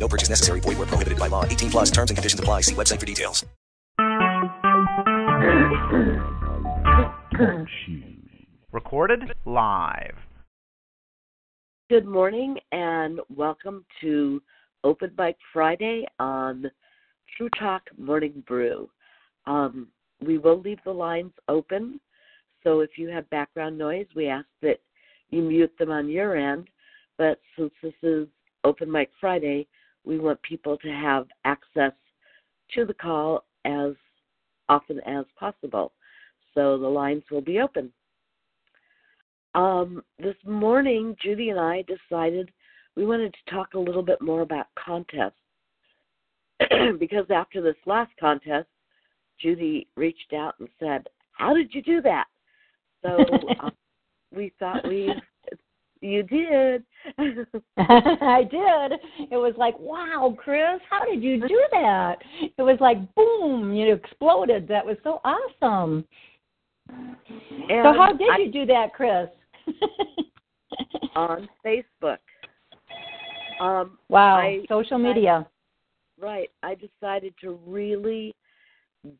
No purchase necessary. Void where prohibited by law. 18 plus terms and conditions apply. See website for details. Recorded live. Good morning and welcome to Open Mic Friday on True Talk Morning Brew. Um, we will leave the lines open, so if you have background noise, we ask that you mute them on your end. But since this is Open Mic Friday, we want people to have access to the call as often as possible. So the lines will be open. Um, this morning, Judy and I decided we wanted to talk a little bit more about contests because after this last contest, Judy reached out and said, "How did you do that?" So um, we thought we, you did. I did. It was like, wow, Chris, how did you do that? It was like, boom, you exploded. That was so awesome. And so how did I- you do that, Chris? on Facebook. Um, wow, I- social I- media. Right. I decided to really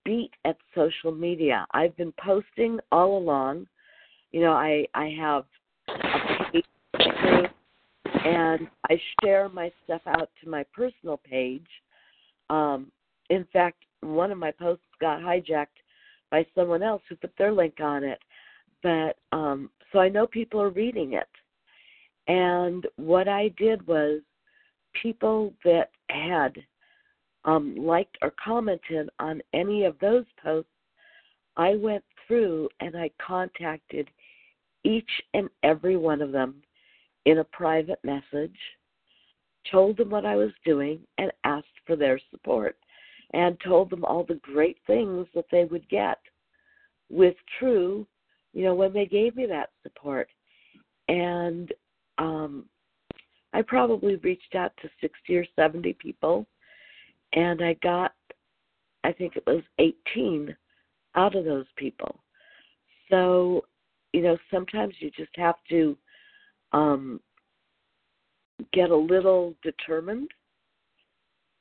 beat at social media. I've been posting all along. You know, I I have a page group, and I share my stuff out to my personal page. Um, in fact, one of my posts got hijacked by someone else who put their link on it. But um, so I know people are reading it. And what I did was people that had um, liked or commented on any of those posts, I went through and I contacted each and every one of them in a private message, told them what I was doing, and asked for their support, and told them all the great things that they would get with True, you know, when they gave me that support. And um, I probably reached out to 60 or 70 people and I got, I think it was 18 out of those people. So, you know, sometimes you just have to um, get a little determined.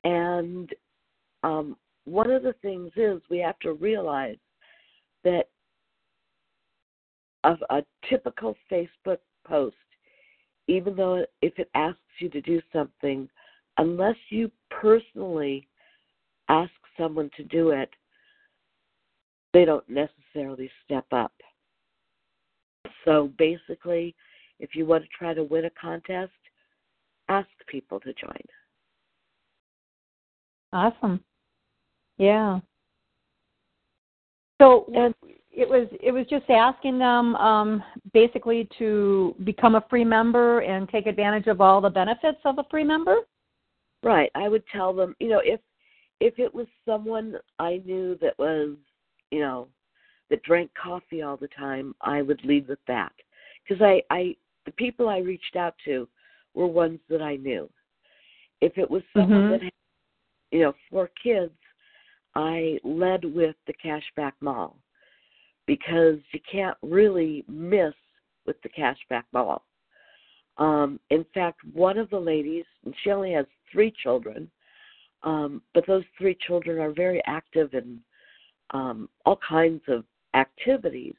And um, one of the things is we have to realize that a typical Facebook post, even though if it asks you to do something, unless you personally ask someone to do it, they don't necessarily step up. So basically, if you want to try to win a contest, ask people to join. Awesome. Yeah. So And it was it was just asking them um, basically to become a free member and take advantage of all the benefits of a free member. Right. I would tell them, you know, if if it was someone I knew that was, you know, that drank coffee all the time, I would lead with that. Because I, I, the people I reached out to were ones that I knew. If it was someone Mhm. that, had, you know, four kids, I led with the Cashback Mall because you can't really miss with the Cashback Mall. Um, in fact, one of the ladies, and she only has three children, um, but those three children are very active in um, all kinds of activities.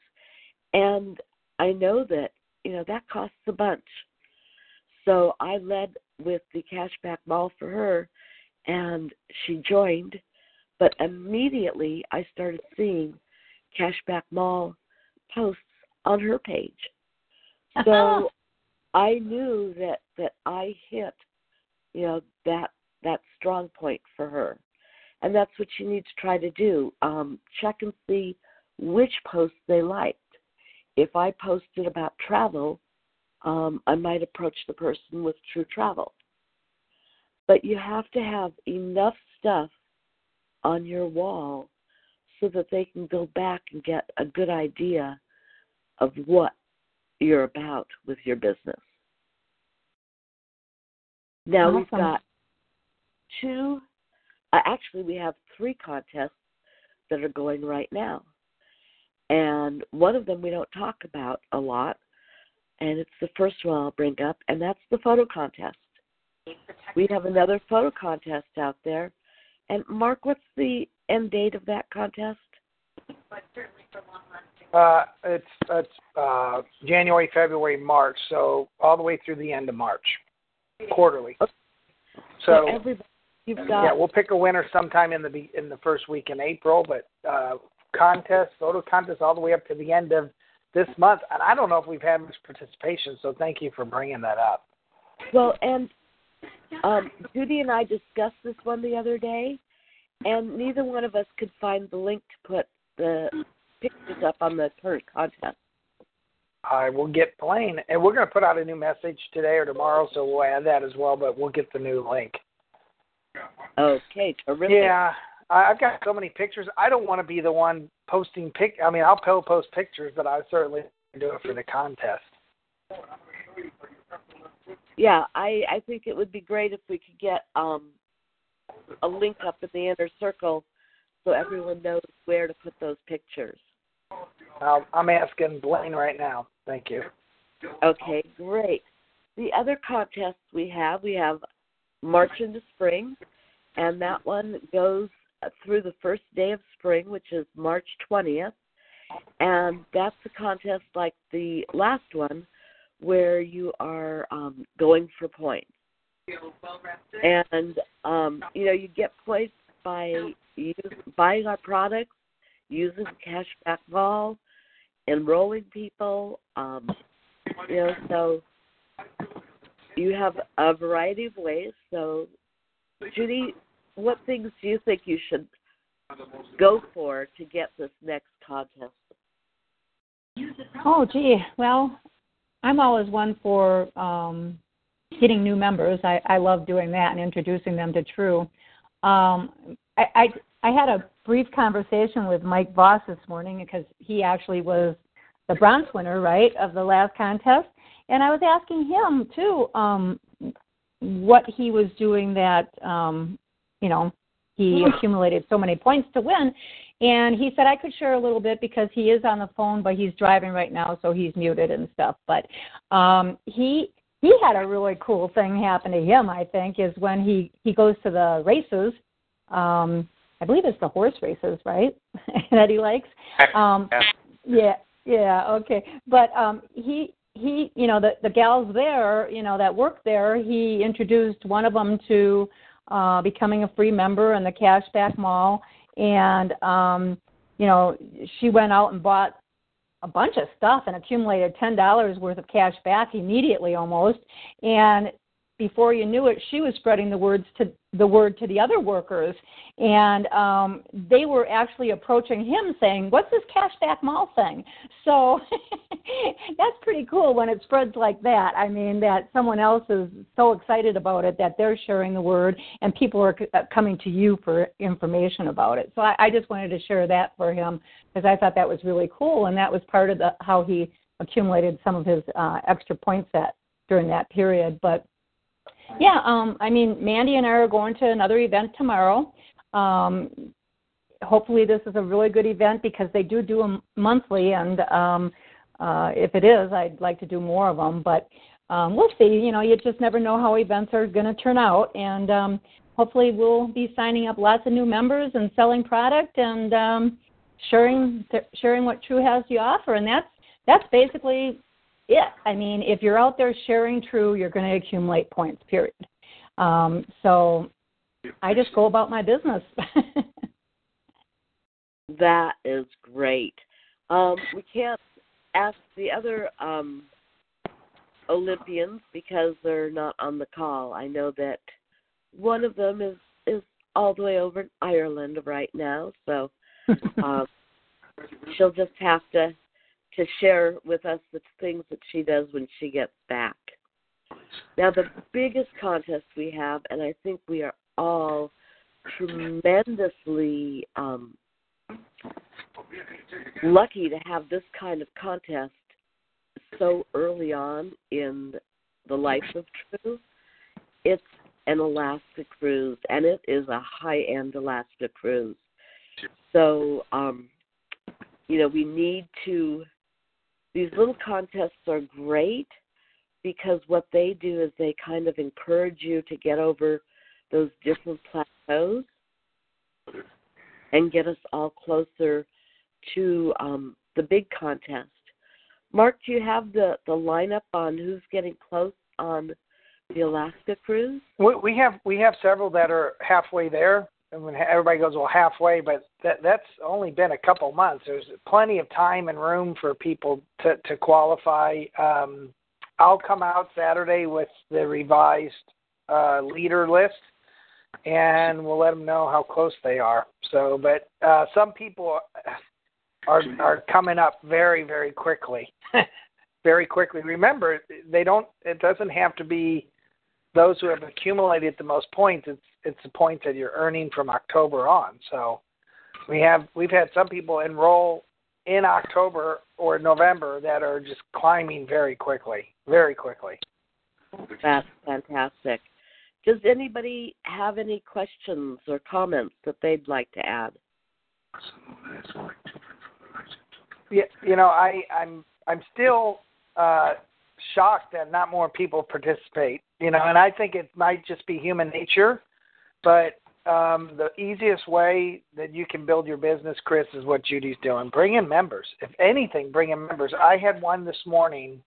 And I know that, you know, that costs a bunch. So I led with the cashback mall for her, and she joined. But immediately I started seeing cashback mall posts on her page. So I knew that that I hit, you know, that that strong point for her, and that's what you need to try to do. Um, check and see which posts they liked. If I posted about travel, um, I might approach the person with true travel. But you have to have enough stuff on your wall so that they can go back and get a good idea of what you're about with your business. Now awesome. we've got two, uh, actually, we have three contests that are going right now. And one of them we don't talk about a lot, and it's the first one I'll bring up, and that's the photo contest. We have another photo contest out there. And Mark, what's the end date of that contest? Uh, it's it's uh, January, February, March, so all the way through the end of March, quarterly. So, So everybody, you've got yeah, we'll pick a winner sometime in the be- in the first week in April, but uh, contest, photo contest, all the way up to the end of this month. And I don't know if we've had much participation, so thank you for bringing that up. Well, and um, Judy and I discussed this one the other day, and neither one of us could find the link to put the pictures up on the current contest. I will get Blaine, and we're going to put out a new message today or tomorrow, so we'll add that as well. But we'll get the new link. Okay, terrific. Yeah, I've got so many pictures. I don't want to be the one posting pic. I mean, I'll po- post pictures, but I certainly do it for the contest. Yeah, I I think it would be great if we could get um a link up in the inner circle so everyone knows where to put those pictures. I'll, I'm asking Blaine right now. Thank you. Okay, great. The other contests we have, we have March into Spring, and that one goes through the first day of spring, which is March 20th. And that's a contest like the last one where you are um, going for points. And, um, you know, you get points by use, buying our products, using cashback mall, enrolling people, um, you know, so you have a variety of ways. So, Judy, what things do you think you should go for to get this next contest? Oh, gee. Well, I'm always one for um, getting new members. I, I love doing that and introducing them to True. Um, I, I I had a brief conversation with Mike Voss this morning because he actually was the bronze winner, right, of the last contest, and I was asking him too um, what he was doing that um, you know he accumulated so many points to win. And he said I could share a little bit because he is on the phone, but he's driving right now, so he's muted and stuff. But um, he he had a really cool thing happen to him. I think is when he he goes to the races. Um, I believe it's the horse races, right? that he likes. Um, yeah, yeah, okay. But um, he he, you know, the the gals there, you know, that work there. He introduced one of them to uh, becoming a free member in the Cashback Mall, and um, you know, she went out and bought a bunch of stuff and accumulated ten dollars worth of cash back immediately almost. And before you knew it she was spreading the words to the word to the other workers. And um they were actually approaching him saying what's this cashback mall thing? So that's pretty cool when it spreads like that. I mean that someone else is so excited about it that they're sharing the word and people are uh, coming to you for information about it. So i, I just wanted to share that for him because i thought that was really cool and that was part of the how he accumulated some of his uh extra points that during that period. But yeah, um, I mean, Mandy and I are going to another event tomorrow. Um, hopefully, this is a really good event because they do do them monthly, and um, uh, if it is, I'd like to do more of them. But um, we'll see. You know, you just never know how events are going to turn out, and um, hopefully, we'll be signing up lots of new members and selling product and um, sharing sharing what True has to offer, and that's that's basically it. I mean, if you're out there sharing true, you're going to accumulate points, period. Um, so I just go about my business. That is great. Um, we can't ask the other um, Olympians because they're not on the call. I know that one of them is is all the way over in Ireland right now, so um, she'll just have to to share with us the things that she does when she gets back. Now, the biggest contest we have, and I think we are all tremendously um, lucky to have this kind of contest so early on in the life of True. It's an Alaska cruise, and it is a high end Alaska cruise. So, um, you know, we need to, these little contests are great because what they do is they kind of encourage you to get over those different plateaus and get us all closer to um, the big contest. Mark, do you have the, the lineup on who's getting close on the Alaska cruise? We, we have we have several that are halfway there. And when everybody goes well halfway, but that that's only been a couple months. There's plenty of time and room for people to to qualify. Um, I'll come out Saturday with the revised uh, leader list, and we'll let them know how close they are. So, but uh, some people are are coming up very very quickly, very quickly. Remember, they don't. It doesn't have to be those who have accumulated the most points. It's it's the points that you're earning from October on. So we have we've had some people enroll in October or November that are just climbing very quickly, very quickly. That's fantastic. Does anybody have any questions or comments that they'd like to add? Yeah, you know, I, I'm I'm still uh, shocked that not more people participate. You know, and I think it might just be human nature, but um, the easiest way that you can build your business, Chris, is what Judy's doing. Bring in members. If anything, bring in members. I had one this morning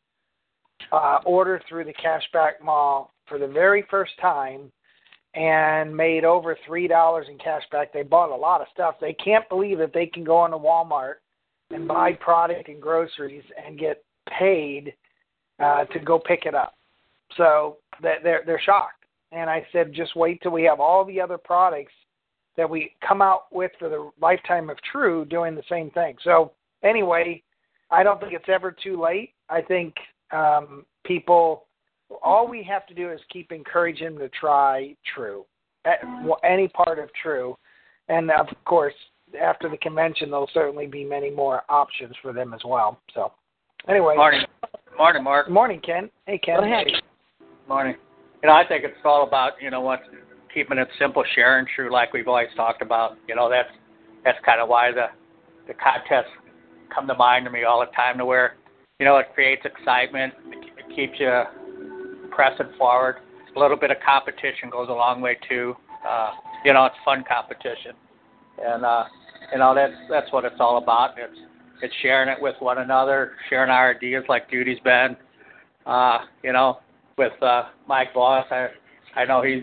uh, order through the Cashback Mall for the very first time and made over three dollars in cashback. They bought a lot of stuff. They can't believe that they can go on to Walmart and buy product and groceries and get paid uh, to go pick it up. So they're they're shocked. And I said, just wait till we have all the other products that we come out with for the lifetime of True doing the same thing. So anyway, I don't think it's ever too late. I think um, people, all we have to do is keep encouraging them to try True, any part of True, and of course after the convention, there'll certainly be many more options for them as well. So, anyway. Morning, morning, Mark. Morning, Ken. Hey, Ken. Go ahead. Morning. You know, I think it's all about you know what, keeping it simple, sharing true, like we've always talked about. You know, that's that's kind of why the the contests come to mind to me all the time. To where, you know, it creates excitement, it keeps you pressing forward. A little bit of competition goes a long way too. Uh, you know, it's fun competition, and uh, you know that's that's what it's all about. It's it's sharing it with one another, sharing our ideas like Judy's been. Uh, you know, with uh, Mike Voss, I I know he's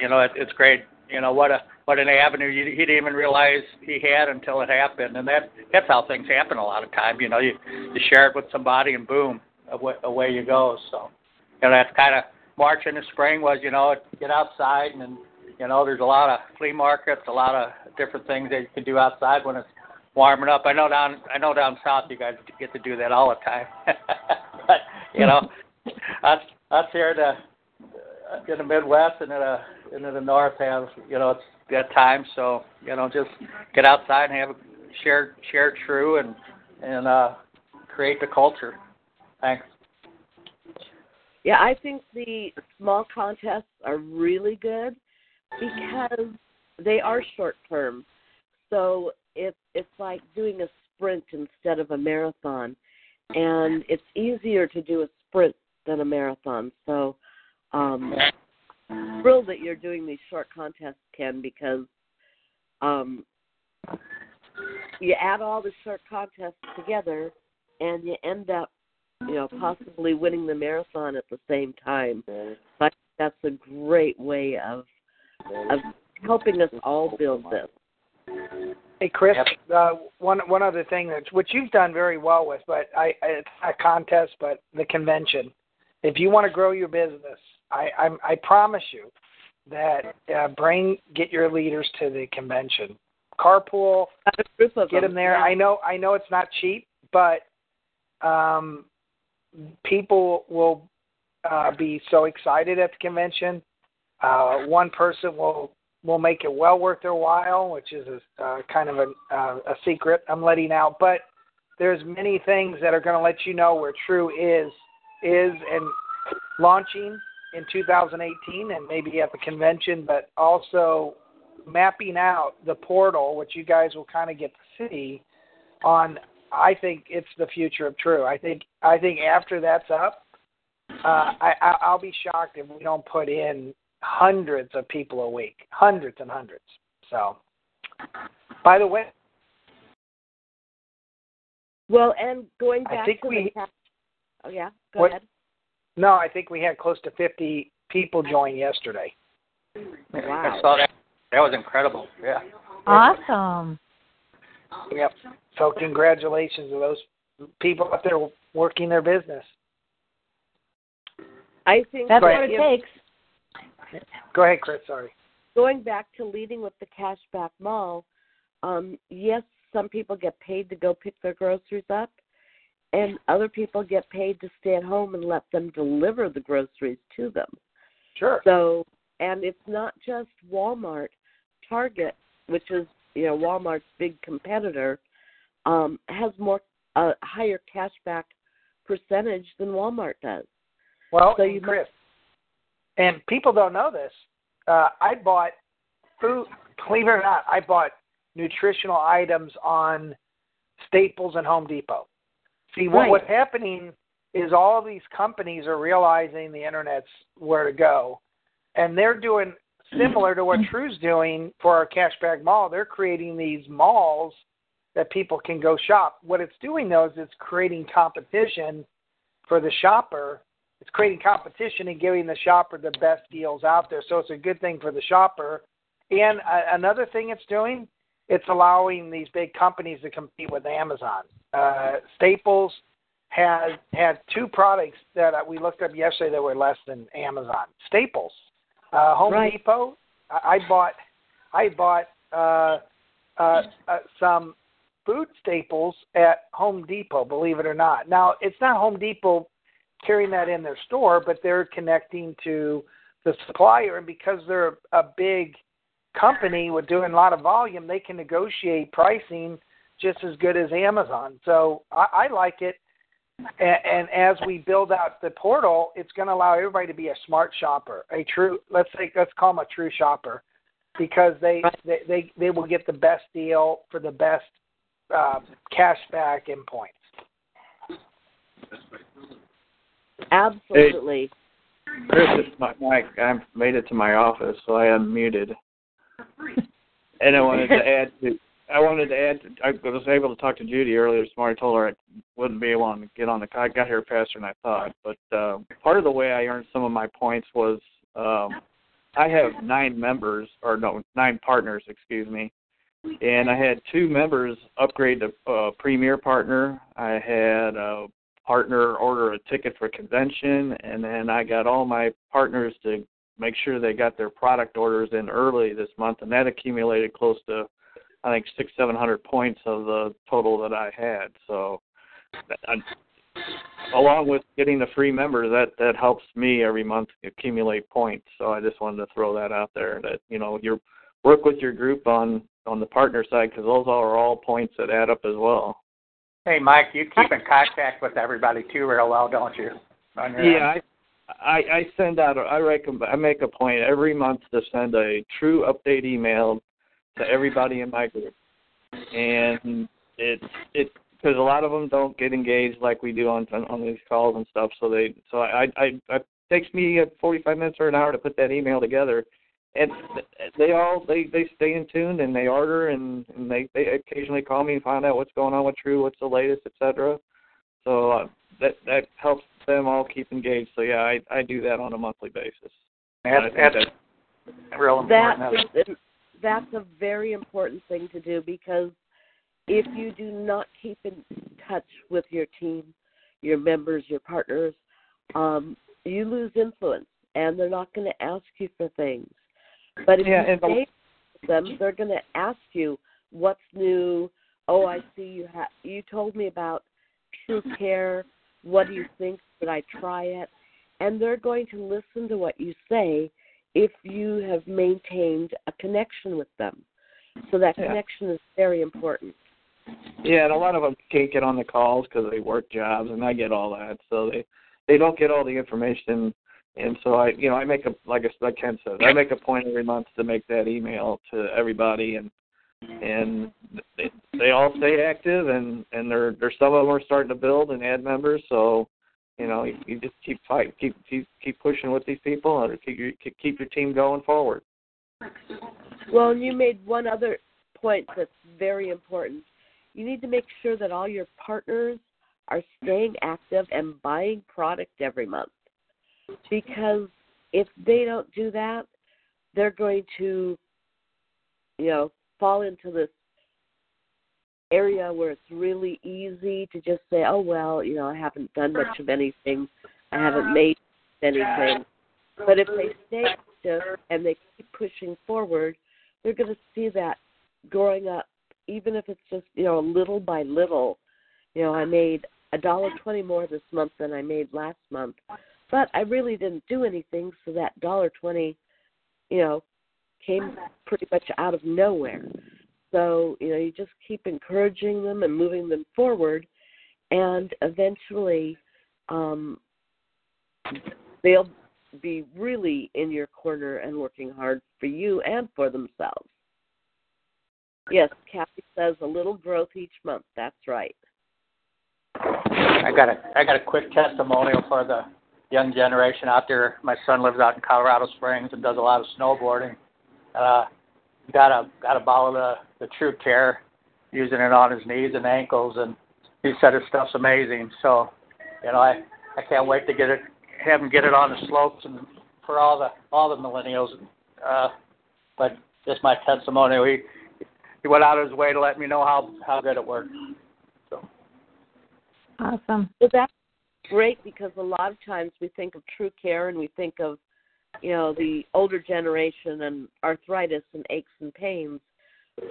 you know it, it's great. You know what a what an avenue he, he didn't even realize he had until it happened, and that that's how things happen a lot of time. You know, you you share it with somebody, and boom, away, away you go. So, you know, that's kind of March in the spring was you know get outside and you know, there's a lot of flea markets, a lot of different things that you can do outside when it's warming up. I know down I know down south you guys get to do that all the time. but you know, us us here in the in the Midwest and in the in the North have you know it's that time. So you know, just get outside and have a share share true and and uh, create the culture. Thanks. Yeah, I think the small contests are really good because they are short term. So it's it's like doing a sprint instead of a marathon, and it's easier to do a sprint than a marathon. So, um, thrilled that you're doing these short contests, Ken, because um, you add all the short contests together, and you end up, you know, possibly winning the marathon at the same time. But that's a great way of of helping us all build this. Hey Chris, uh, one one other thing that which you've done very well with, but I it's not a contest, but the convention. If you want to grow your business, I I, I promise you that uh, bring get your leaders to the convention. Carpool, get them, them there. Yeah. I know I know it's not cheap, but um, people will uh, be so excited at the convention uh, one person will will make it well worth their while, which is a, uh, kind of a, uh, a secret I'm letting out. But there's many things that are going to let you know where True is is and launching in 2018 and maybe at the convention, but also mapping out the portal, which you guys will kind of get to see on. I think it's the future of True. I think I think after that's up, uh, I, I'll be shocked if we don't put in hundreds of people a week, hundreds and hundreds. So, by the way, well, and going back I think to we. the oh yeah, go what, ahead. No, I think we had close to 50 people join yesterday. Wow. I saw that. That was incredible. Yeah. Awesome. Yep. So congratulations to those people out there working their business. I think That's Right. what it takes. Go ahead, Chris. Sorry. going back to leading with the cashback mall, um, yes, some people get paid to go pick their groceries up, and other people get paid to stay at home and let them deliver the groceries to them. Sure. So, and it's not just Walmart, Target, which is you know Walmart's big competitor, um, has more a higher cashback percentage than Walmart does. Well, So you Chris, and people don't know this. Uh, I bought food. Believe it or not, I bought nutritional items on Staples and Home Depot. See, what, Right. what's happening is all these companies are realizing the internet's where to go, and they're doing similar to what True's doing for our cashback mall. They're creating these malls that people can go shop. What it's doing though is it's creating competition for the shopper. It's creating competition and giving the shopper the best deals out there. So it's a good thing for the shopper. And uh, another thing it's doing, it's allowing these big companies to compete with Amazon. Uh, Staples has had two products that we looked up yesterday that were less than Amazon. Staples, uh, Home Right. Depot. I, I bought, I bought uh, uh, uh, some food staples at Home Depot. Believe it or not. Now it's not Home Depot carrying that in their store, but they're connecting to the supplier, and because they're a big company with doing a lot of volume, they can negotiate pricing just as good as Amazon. So I, I like it. And, and as we build out the portal, it's going to allow everybody to be a smart shopper, a true. Let's say let's call them a true shopper, because they they they, they will get the best deal for the best uh, cash back and Absolutely. Chris, it's my mic. I made it to my office, so I unmuted. And I wanted to add to. I wanted to add. To, I was able to talk to Judy earlier this morning. I told her I wouldn't be able to get on the. I got here faster than I thought. But uh, part of the way I earned some of my points was um, I have nine members, or no, nine partners, excuse me. And I had two members upgrade to uh, Premier Partner. I had a partner order a ticket for convention, and then I got all my partners to make sure they got their product orders in early this month, and that accumulated close to, I think, six, seven hundred points of the total that I had. So, I, along with getting the free members, that that helps me every month accumulate points. So I just wanted to throw that out there that you know you work with your group on on the partner side because those are all points that add up as well. Hey, Mike, you keep in contact with everybody too real well, don't you? Yeah, I, I I send out. a- I recommend. I make a point every month to send a true update email to everybody in my group, and it's it because a lot of them don't get engaged like we do on on these calls and stuff. So they so I I, I it takes me uh, 45 minutes or an hour to put that email together, and they all they they stay in tune and they order and, and they they occasionally call me and find out what's going on with True, what's the latest, etc. So uh, that that helps them all keep engaged. So yeah, I I do that on a monthly basis. And That's, that's that- real important. That is, that's a very important thing to do because if you do not keep in touch with your team, your members, your partners, um, you lose influence, and they're not going to ask you for things. But if Yeah, you and the- them, they're going to ask you what's new. Oh, I see you. Ha- you told me about True Care. What do you think? Should I try it? And they're going to listen to what you say if you have maintained a connection with them. So that Yeah. connection is very important. Yeah, and a lot of them can't get on the calls because they work jobs, and I get all that. So they they don't get all the information, and so I you know I make a like a, like Ken says I make a point every month to make that email to everybody, and and they they all stay active, and and they're there's some of them are starting to build and add members. So you know you, you just keep fight keep keep keep pushing with these people, and keep your keep your team going forward. Well, and you made one other point that's very important. You need to make sure that all your partners are staying active and buying product every month. Because if they don't do that, they're going to, you know, fall into this area where it's really easy to just say, oh, well, you know, I haven't done much of anything, I haven't made anything. But if they stay active and they keep pushing forward, they're going to see that growing up, even if it's just you know little by little. You know, I made a dollar twenty more this month than I made last month, but I really didn't do anything, so that dollar twenty, you know, came pretty much out of nowhere. So you know, you just keep encouraging them and moving them forward, and eventually, um, they'll be really in your corner and working hard for you and for themselves. Yes, Kathy says a little growth each month. That's right. I got a I got a quick testimonial for the young generation out there. My son lives out in Colorado Springs and does a lot of snowboarding. Uh, got a got a bottle of the, the True Care, using it on his knees and ankles, and he said his stuff's amazing. So, you know, I I can't wait to get it have him get it on the slopes and for all the all the millennials. Uh, but just my testimonial. He he went out of his way to let me know how how good it worked. So Awesome. Well, that's great because a lot of times we think of True Care and we think of, you know, the older generation and arthritis and aches and pains,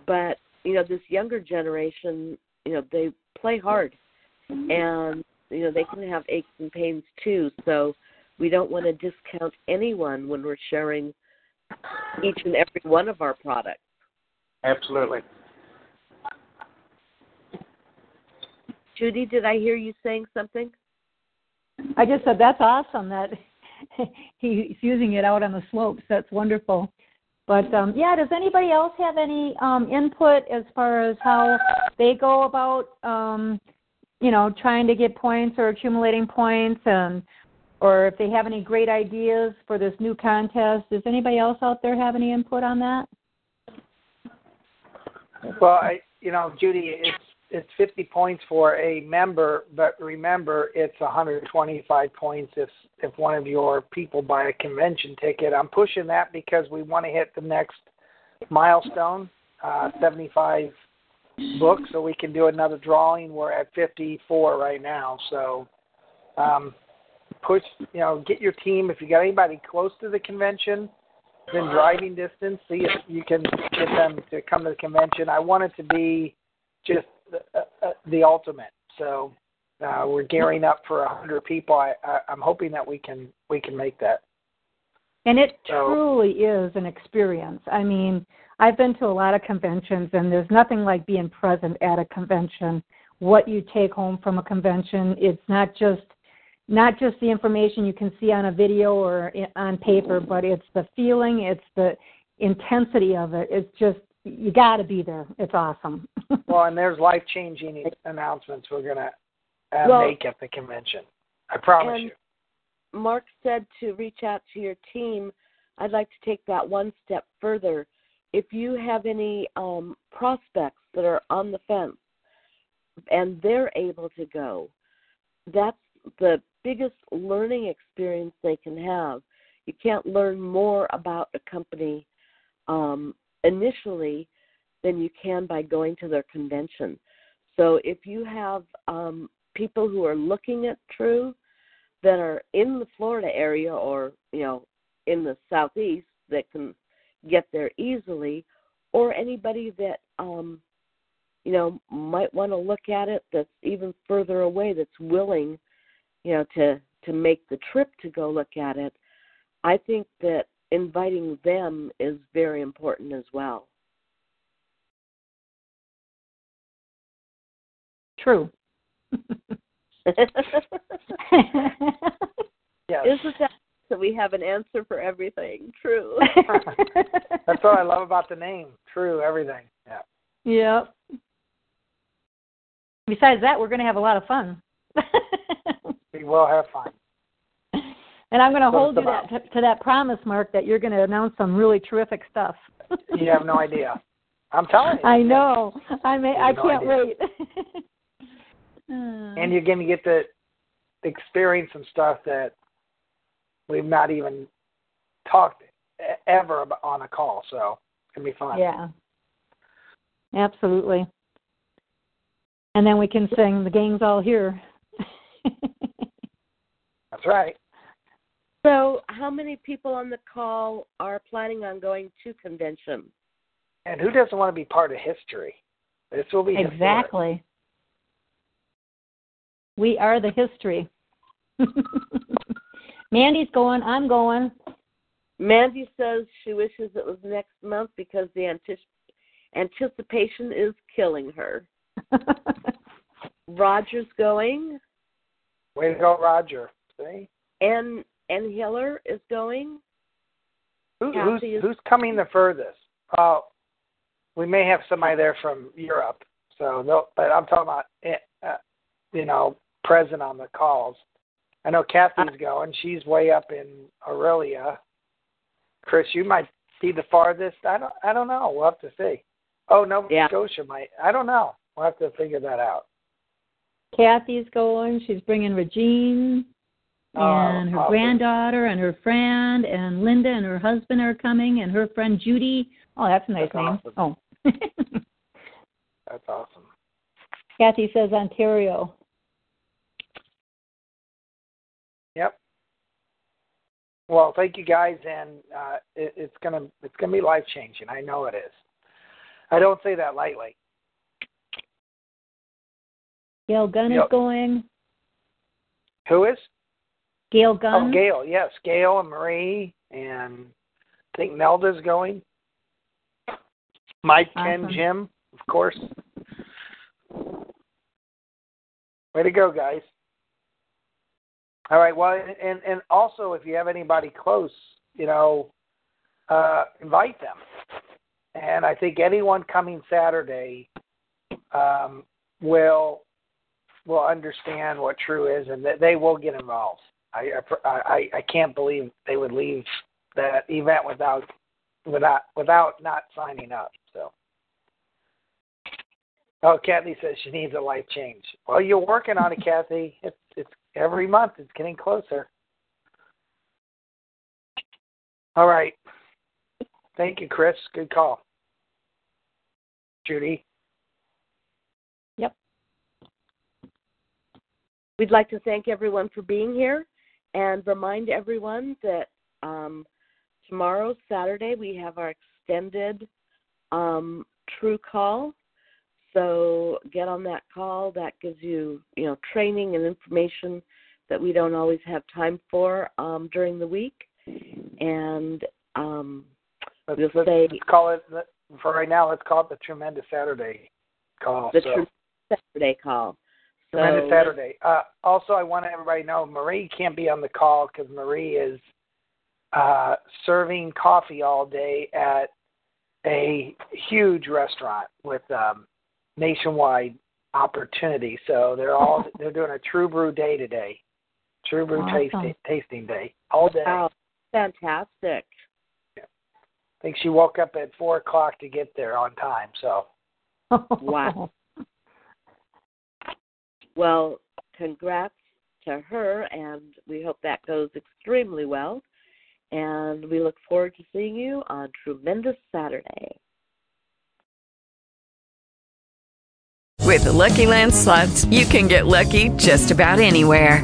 but you know, this younger generation, you know, they play hard, and you know they can have aches and pains too. So we don't want to discount anyone when we're sharing each and every one of our products. absolutely. Judy, did I hear you saying something? I just said that's awesome that he's using it out on the slopes. That's wonderful. But um, yeah, does anybody else have any um, input as far as how they go about, um, you know, trying to get points or accumulating points, and or if they have any great ideas for this new contest? Does anybody else out there have any input on that? Well, I, you know, Judy, it's it's 50 points for a member, but remember, it's 125 points if if one of your people buy a convention ticket. I'm pushing that because we want to hit the next milestone, uh, 75 books, so we can do another drawing. We're at 54 right now, so um, push. You know, get your team. If you got anybody close to the convention, within driving distance, see if you can get them to come to the convention. I want it to be just the, uh, uh, the ultimate. So uh, we're gearing up for a hundred people. I, I, I'm hoping that we can we can make that. And it So- truly is an experience. I mean, I've been to a lot of conventions, and there's nothing like being present at a convention. What you take home from a convention, it's not just not just the information you can see on a video or on paper, but it's the feeling, it's the intensity of it. It's just you got to be there. It's awesome. Well, and there's life changing announcements we're gonna uh, Well- make at the convention. I promise And- you. Mark said to reach out to your team. I'd like to take that one step further. If you have any um, prospects that are on the fence and they're able to go, that's the biggest learning experience they can have. You can't learn more about a company um, initially than you can by going to their convention. So if you have um, people who are looking at True, that are in the Florida area or you know in the southeast that can get there easily, or anybody that um, you know might want to look at it that's even further away that's willing you know to to make the trip to go look at it. I think that inviting them is very important as well. True. Yes. Isn't that that we have an answer for everything? True. That's what I love about the name. True, everything. Yeah. yep. Besides that, we're going to have a lot of fun. We will have fun. And I'm going to So hold you that, to, to that promise, Mark, that you're going to announce some really terrific stuff. You have no idea. I'm telling you. I know. I may. I no can't idea. wait. Uh, And you're going to get to experience some stuff that we've not even talked e- ever about on a call. So it's going to be fun. Yeah. Absolutely. And then we can sing The Gang's All Here. That's right. So, how many people on the call are planning on going to convention? And who doesn't want to be part of history? This will be historic. exactly. We are the history. Mandy's going. I'm going. Mandy says she wishes it was next month because the antici- anticipation is killing her. Roger's going, Way to go, Roger. See? and and Hiller is going. Who, who's, is- who's coming the furthest? Uh, we may have somebody there from Europe. So, they'll- but I'm talking about, eh, uh, you know, present on the calls. I know Kathy's going. She's way up in Orillia. Chris, you might be the farthest. I don't. I don't know. We'll have to see. Oh, Nova Yeah. Scotia might. I don't know. We'll have to figure that out. Kathy's going. She's bringing Regine and her granddaughter and her friend and Linda and her husband are coming and her friend Judy. Oh, that's a nice That's name. awesome. Oh. That's awesome. Kathy says Ontario. Yep. Well, thank you guys, and uh, it, it's gonna it's gonna be life changing. I know it is. I don't say that lightly. Gail Gunn is going. Who is? Gail Gunn. Oh, Gail. Yes, Gail and Marie, and I think Nelda's going. Mike, Ken, Jim, of course. Way to go, guys. All right. Well, and and also if you have anybody close, you know, uh, invite them. And I think anyone coming Saturday um, will will understand what true is, and that they will get involved. I I I can't believe they would leave that event without without without not signing up. So. Oh, Kathy says she needs a life change. Well, you're working on it, Kathy. It's it's every month. It's getting closer. All right. Thank you, Chris. Good call. Judy. Yep. We'd like to thank everyone for being here and remind everyone that um, tomorrow, Saturday, we have our extended um, True Call. So get on that call. That gives you, you know, training and information that we don't always have time for um, during the week. And um, Let's, We'll let's, say- let's call it for right now. Let's call it the Tremendous Saturday call. the so. True Saturday call. So Tremendous Saturday. Uh, also, I want everybody to know Marie can't be on the call because Marie is uh, serving coffee all day at a huge restaurant with um, nationwide opportunity. So they're all they're doing a True Brew Day today. True Brew Awesome. tasting tasting day all day. Wow, fantastic. Yeah. I think she woke up at four o'clock to get there on time. So Wow. Well, congrats to her, and we hope that goes extremely well. And we look forward to seeing you on Tremendous Saturday. With the Lucky Land slots, you can get lucky just about anywhere.